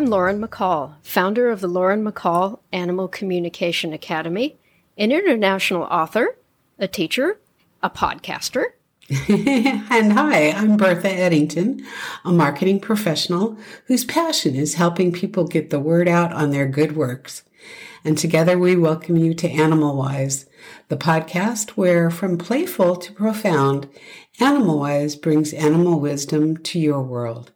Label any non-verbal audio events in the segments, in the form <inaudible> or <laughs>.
I'm Lauren McCall, founder of the Lauren McCall Animal Communication Academy, an international author, a teacher, a podcaster. <laughs> and hi, I'm Bertha Eddington, a marketing professional whose passion is helping people get the word out on their good works. And together we welcome you to Animal Wise, the podcast where from playful to profound, Animal Wise brings animal wisdom to your world.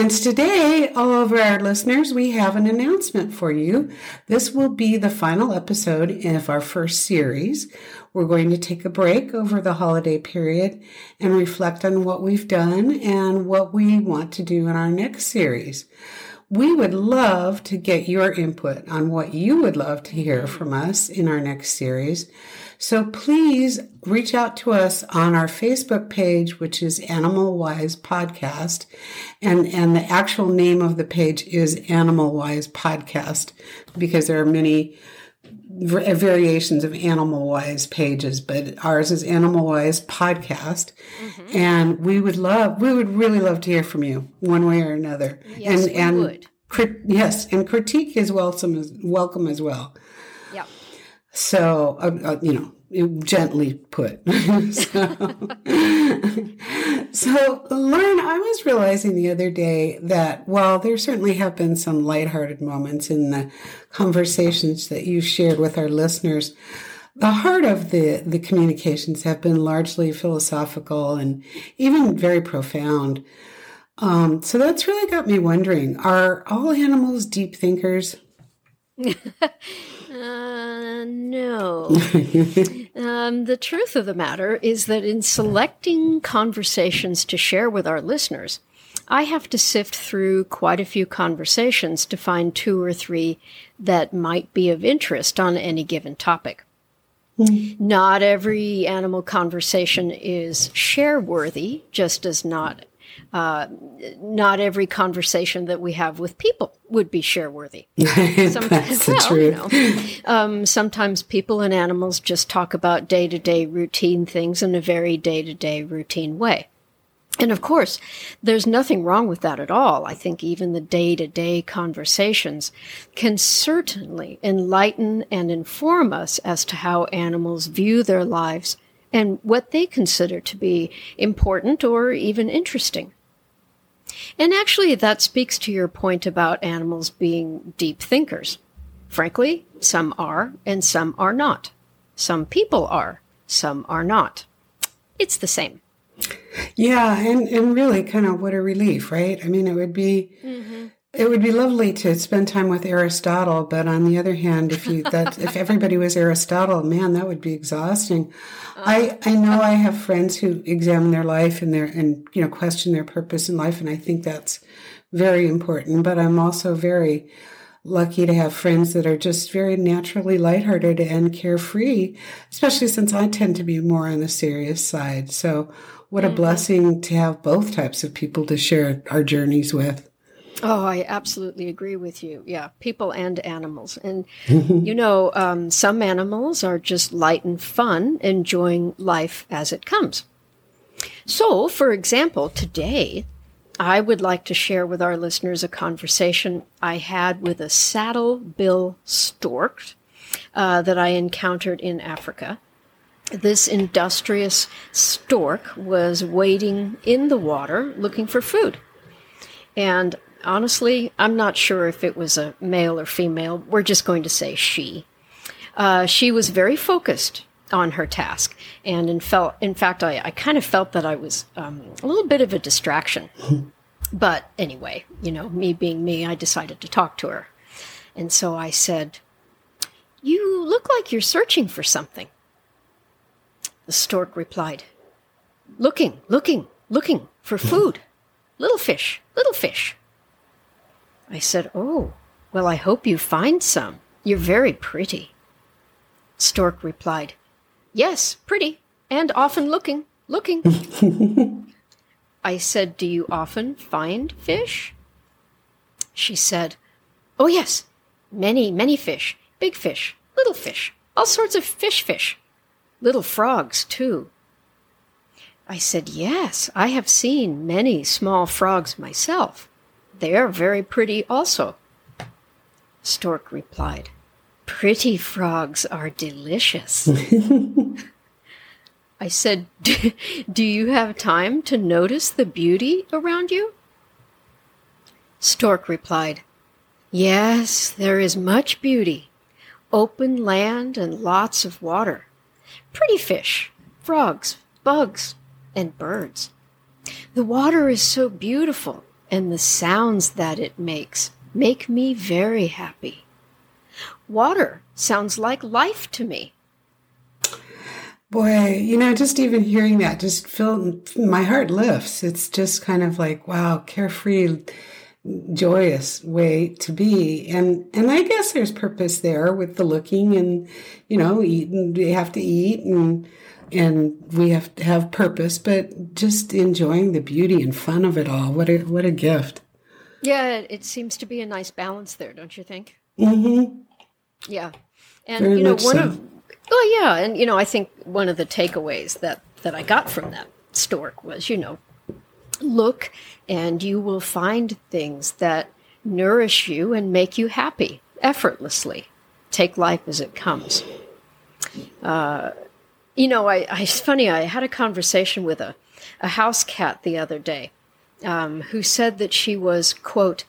And today, all of our listeners, we have an announcement for you. This will be the final episode of our first series. We're going to take a break over the holiday period and reflect on what we've done and what we want to do in our next series. We would love to get your input on what you would love to hear mm-hmm. from us in our next series. So please reach out to us on our Facebook page, which is Animal Wise Podcast. And, and the actual name of the page is Animal Wise Podcast because there are many variations of Animal Wise pages, but ours is Animal Wise Podcast. Mm-hmm. And we would love, we would really love to hear from you one way or another. Yes, and, we and would. Crit, yes, and critique is welcome as, welcome as well. Yeah. So, uh, uh, you know, gently put. <laughs> so, <laughs> so, Lauren, I was realizing the other day that while there certainly have been some lighthearted moments in the conversations that you shared with our listeners, the heart of the, the communications have been largely philosophical and even very profound. Um, so that's really got me wondering are all animals deep thinkers? <laughs> Uh, no. <laughs> um, the truth of the matter is that in selecting conversations to share with our listeners, I have to sift through quite a few conversations to find two or three that might be of interest on any given topic. Mm. Not every animal conversation is share worthy, just as not uh, not every conversation that we have with people would be share worthy. <laughs> That's well. You know, um, sometimes people and animals just talk about day to day routine things in a very day to day routine way. And of course, there's nothing wrong with that at all. I think even the day to day conversations can certainly enlighten and inform us as to how animals view their lives and what they consider to be important or even interesting. And actually, that speaks to your point about animals being deep thinkers. Frankly, some are and some are not. Some people are, some are not. It's the same. Yeah, and, and really kind of what a relief, right? I mean, it would be mm-hmm. It would be lovely to spend time with Aristotle, but on the other hand, if you that <laughs> if everybody was Aristotle, man, that would be exhausting. I, I know I have friends who examine their life and their and you know question their purpose in life, and I think that's very important. But I'm also very lucky to have friends that are just very naturally lighthearted and carefree, especially since I tend to be more on the serious side. So, what a mm-hmm. blessing to have both types of people to share our journeys with. Oh, I absolutely agree with you. Yeah, people and animals. And, <laughs> you know, um, some animals are just light and fun, enjoying life as it comes. So, for example, today, I would like to share with our listeners a conversation I had with a saddle bill stork uh, that I encountered in Africa. This industrious stork was wading in the water looking for food. And honestly, I'm not sure if it was a male or female. We're just going to say she. Uh, she was very focused on her task, and in, felt, in fact, I, I kind of felt that I was um, a little bit of a distraction. <laughs> but anyway, you know, me being me, I decided to talk to her. And so I said, You look like you're searching for something. The stork replied, Looking, looking, looking for <laughs> food. Little fish, little fish. I said, Oh, well, I hope you find some. You're very pretty. Stork replied, Yes, pretty, and often looking, looking. <laughs> I said, Do you often find fish? She said, Oh, yes, many, many fish, big fish, little fish, all sorts of fish fish, little frogs, too. I said, Yes, I have seen many small frogs myself They are very pretty also. Stork replied, Pretty frogs are delicious. <laughs> I said, <laughs> Do you have time to notice the beauty around you? Stork replied, Yes, there is much beauty. Open land and lots of water. Pretty fish, frogs, bugs, and birds. The water is so beautiful, and the sounds that it makes make me very happy. Water sounds like life to me. Boy, you know, just even hearing that just feel my heart lifts. It's just kind of like, wow, carefree, joyous way to be. And and I guess there's purpose there with the looking and, you know, eating we have to eat and and we have to have purpose, but just enjoying the beauty and fun of it all. What a what a gift. Yeah, it seems to be a nice balance there, don't you think? Mm-hmm. Yeah. And Very you know, one so. of Oh yeah, and you know, I think one of the takeaways that that I got from that stork was, you know, look and you will find things that nourish you and make you happy effortlessly. Take life as it comes. Uh, you know, I, I it's funny. I had a conversation with a a house cat the other day, um, who said that she was quote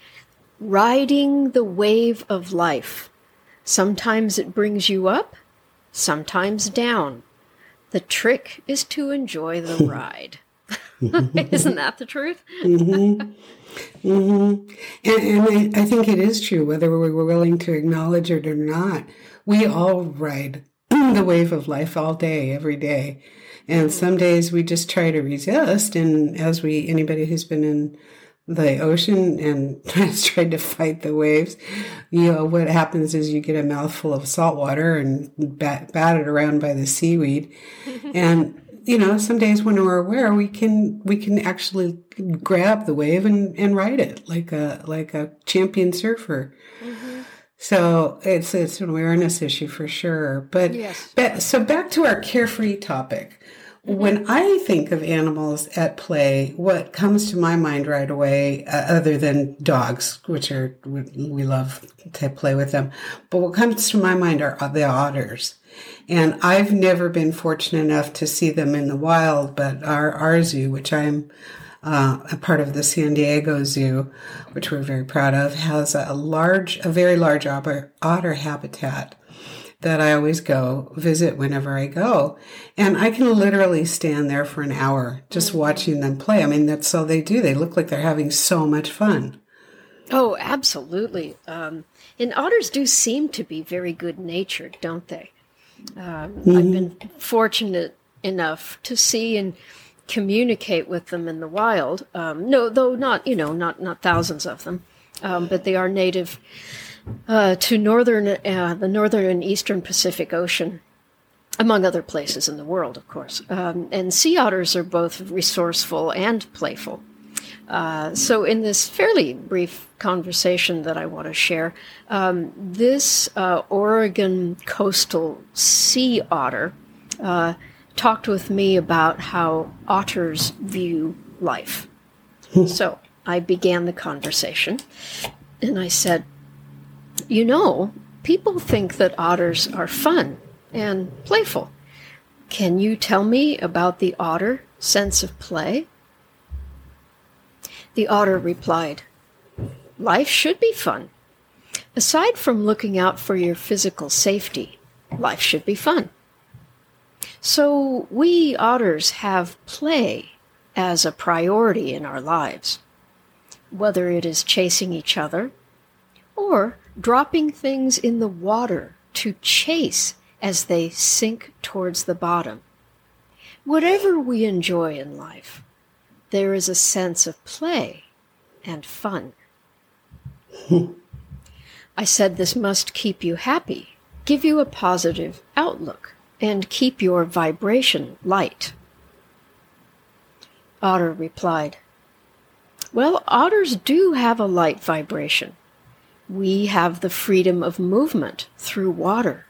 riding the wave of life. Sometimes it brings you up, sometimes down. The trick is to enjoy the <laughs> ride. <laughs> Isn't that the truth? <laughs> And, and I, I think it is true, whether we were willing to acknowledge it or not. We all ride the wave of life all day, every day. And mm-hmm. some days we just try to resist. And as we, anybody who's been in the ocean and <laughs> has tried to fight the waves, you know, what happens is you get a mouthful of salt water and bat, batted around by the seaweed. <laughs> and you know, some days when we're aware, we can we can actually grab the wave and, and ride it like a like a champion surfer. Mm-hmm. So it's it's an awareness issue for sure. But, Yes. but so back to our carefree topic. When I think of animals at play, what comes to my mind right away, uh, other than dogs, which are we, we love to play with them, but what comes to my mind are the otters. And I've never been fortunate enough to see them in the wild, but our, our zoo, which I'm uh, a part of the San Diego Zoo, which we're very proud of, has a large, a very large otter, otter habitat that I always go visit whenever I go. And I can literally stand there for an hour just watching them play. I mean, that's all they do. They look like they're having so much fun. Oh, absolutely. Um, and otters do seem to be very good natured, don't they? Um, I've been fortunate enough to see and communicate with them in the wild. Um, no, though not, you know, not not thousands of them, um, but they are native uh, to northern, uh, the northern and eastern Pacific Ocean, among other places in the world, of course. Um, and sea otters are both resourceful and playful. Uh, so, in this fairly brief conversation that I want to share, um, this uh, Oregon coastal sea otter uh, talked with me about how otters view life. Hmm. so, I began the conversation and I said, You know, people think that otters are fun and playful. Can you tell me about the otter sense of play? The otter replied, Life should be fun. Aside from looking out for your physical safety, life should be fun. So we otters have play as a priority in our lives, whether it is chasing each other or dropping things in the water to chase as they sink towards the bottom. Whatever we enjoy in life, there is a sense of play and fun. <laughs> I said this must keep you happy, give you a positive outlook, and keep your vibration light. Otter replied, Well, otters do have a light vibration. We have the freedom of movement through water,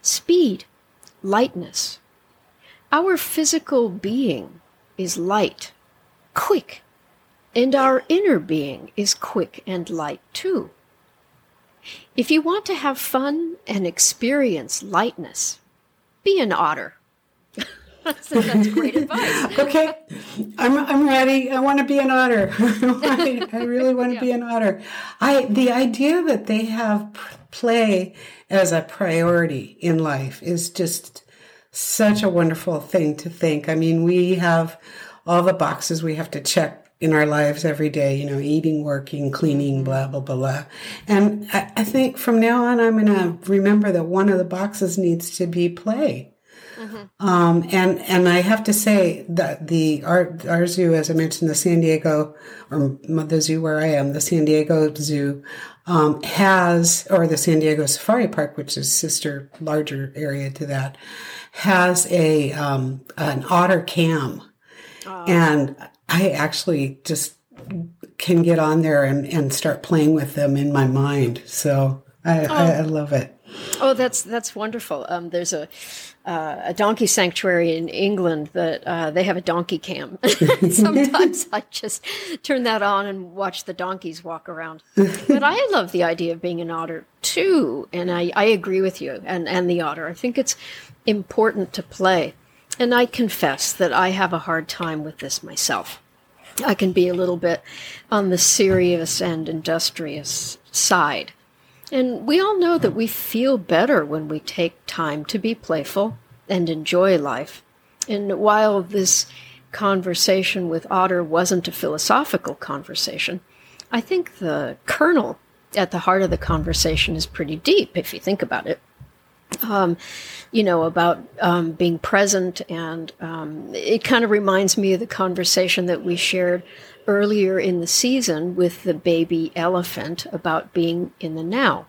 speed, lightness. Our physical being is light, quick, And our inner being is quick and light too. If you want to have fun and experience lightness, be an otter. <laughs> that's, that's great advice. <laughs> okay, I'm I'm ready. I want to be an otter. I, <laughs> I really want to yeah. be an otter. I the idea that they have play as a priority in life is just such a wonderful thing to think. I mean, we have all the boxes we have to check in our lives every day, you know, eating, working, cleaning, blah, blah, blah, blah. And I, I think from now on, I'm going to remember that one of the boxes needs to be play. Mm-hmm. Um, and, and I have to say that the, our, our zoo, as I mentioned, the San Diego, or the zoo where I am, the San Diego Zoo, um, has, or the San Diego Safari Park, which is sister larger area to that, has a, um, an otter cam. Oh. And I actually just can get on there and, and start playing with them in my mind. So I, oh. I, I love it. Oh, that's that's wonderful. Um, there's a uh, a donkey sanctuary in England that uh, they have a donkey cam. <laughs> Sometimes I just turn that on and watch the donkeys walk around. But I love the idea of being an otter too, and I, I agree with you and and the otter. I think it's important to play. And I confess that I have a hard time with this myself. I can be a little bit on the serious and industrious side. And we all know that we feel better when we take time to be playful and enjoy life. And while this conversation with Otter wasn't a philosophical conversation, I think the kernel at the heart of the conversation is pretty deep if you think about it um, you know, about um, being present. And um, it kind of reminds me of the conversation that we shared earlier in the season with the baby elephant about being in the now.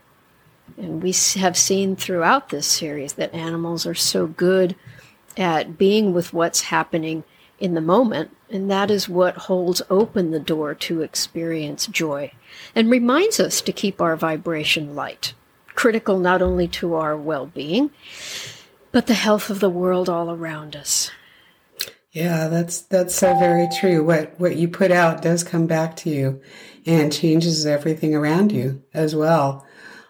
And we have seen throughout this series that animals are so good at being with what's happening in the moment, and that is what holds open the door to experience joy and reminds us to keep our vibration light critical not only to our well being, but the health of the world all around us. Yeah, that's that's so very true. What what you put out does come back to you and changes everything around you as well.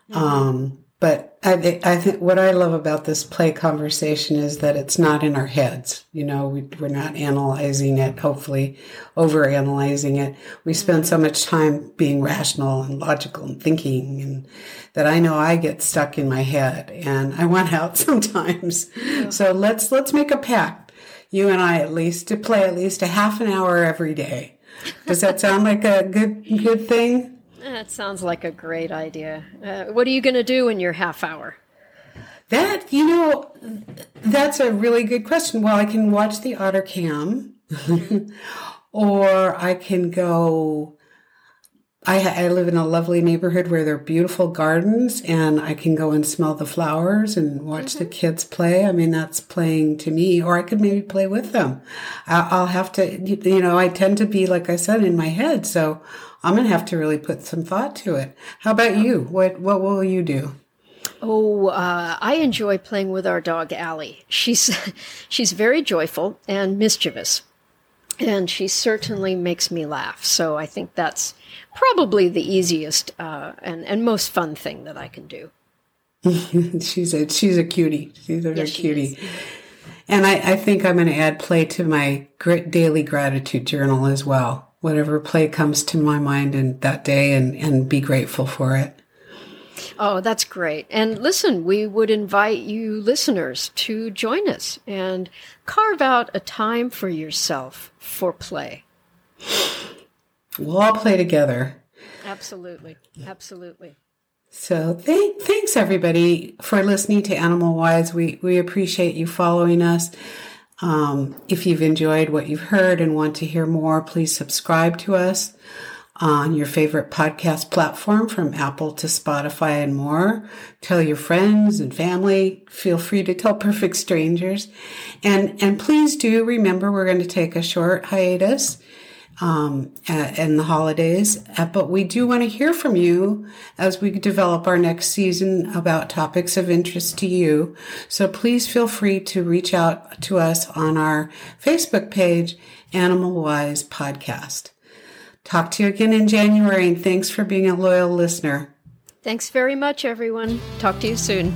Mm-hmm. Um, but I, I think what I love about this play conversation is that it's not in our heads. You know, we, we're not analyzing it, hopefully over analyzing it. We spend so much time being rational and logical and thinking and that I know I get stuck in my head and I want out <laughs> sometimes. Yeah. So let's, let's make a pact. You and I at least to play at least a half an hour every day. Does that sound like a good, good thing? That sounds like a great idea. Uh, what are you going to do in your half hour? That, you know, that's a really good question. Well, I can watch the otter cam <laughs> or I can go. I, I live in a lovely neighborhood where there are beautiful gardens and I can go and smell the flowers and watch mm-hmm. the kids play. I mean, that's playing to me, or I could maybe play with them. I'll have to, you know, I tend to be, like I said, in my head. So I'm going to have to really put some thought to it. How about you? What what will you do? Oh, uh, I enjoy playing with our dog Allie. She's <laughs> she's very joyful and mischievous, and she certainly makes me laugh. So I think that's probably the easiest uh, and and most fun thing that I can do. <laughs> she's a she's a cutie. She's a yes, cutie. And I, I think I'm going to add play to my daily gratitude journal as well whatever play comes to my mind in that day and, and be grateful for it. Oh, that's great. And listen, we would invite you listeners to join us and carve out a time for yourself for play. We'll all play together. Absolutely. Absolutely. So th- thanks everybody for listening to Animal Wise. We we appreciate you following us. Um, if you've enjoyed what you've heard and want to hear more, please subscribe to us on your favorite podcast platform from Apple to Spotify and more. Tell your friends and family. Feel free to tell <laughs> perfect strangers. And, and please do remember we're going to take a short hiatus um, in the holidays. Uh, but we do want to hear from you as we develop our next season about topics of interest to you. So please feel free to reach out to us on our Facebook page, Animal Wise Podcast. Talk to you again in January, and thanks for being a loyal listener. Thanks very much, everyone. Talk to you soon.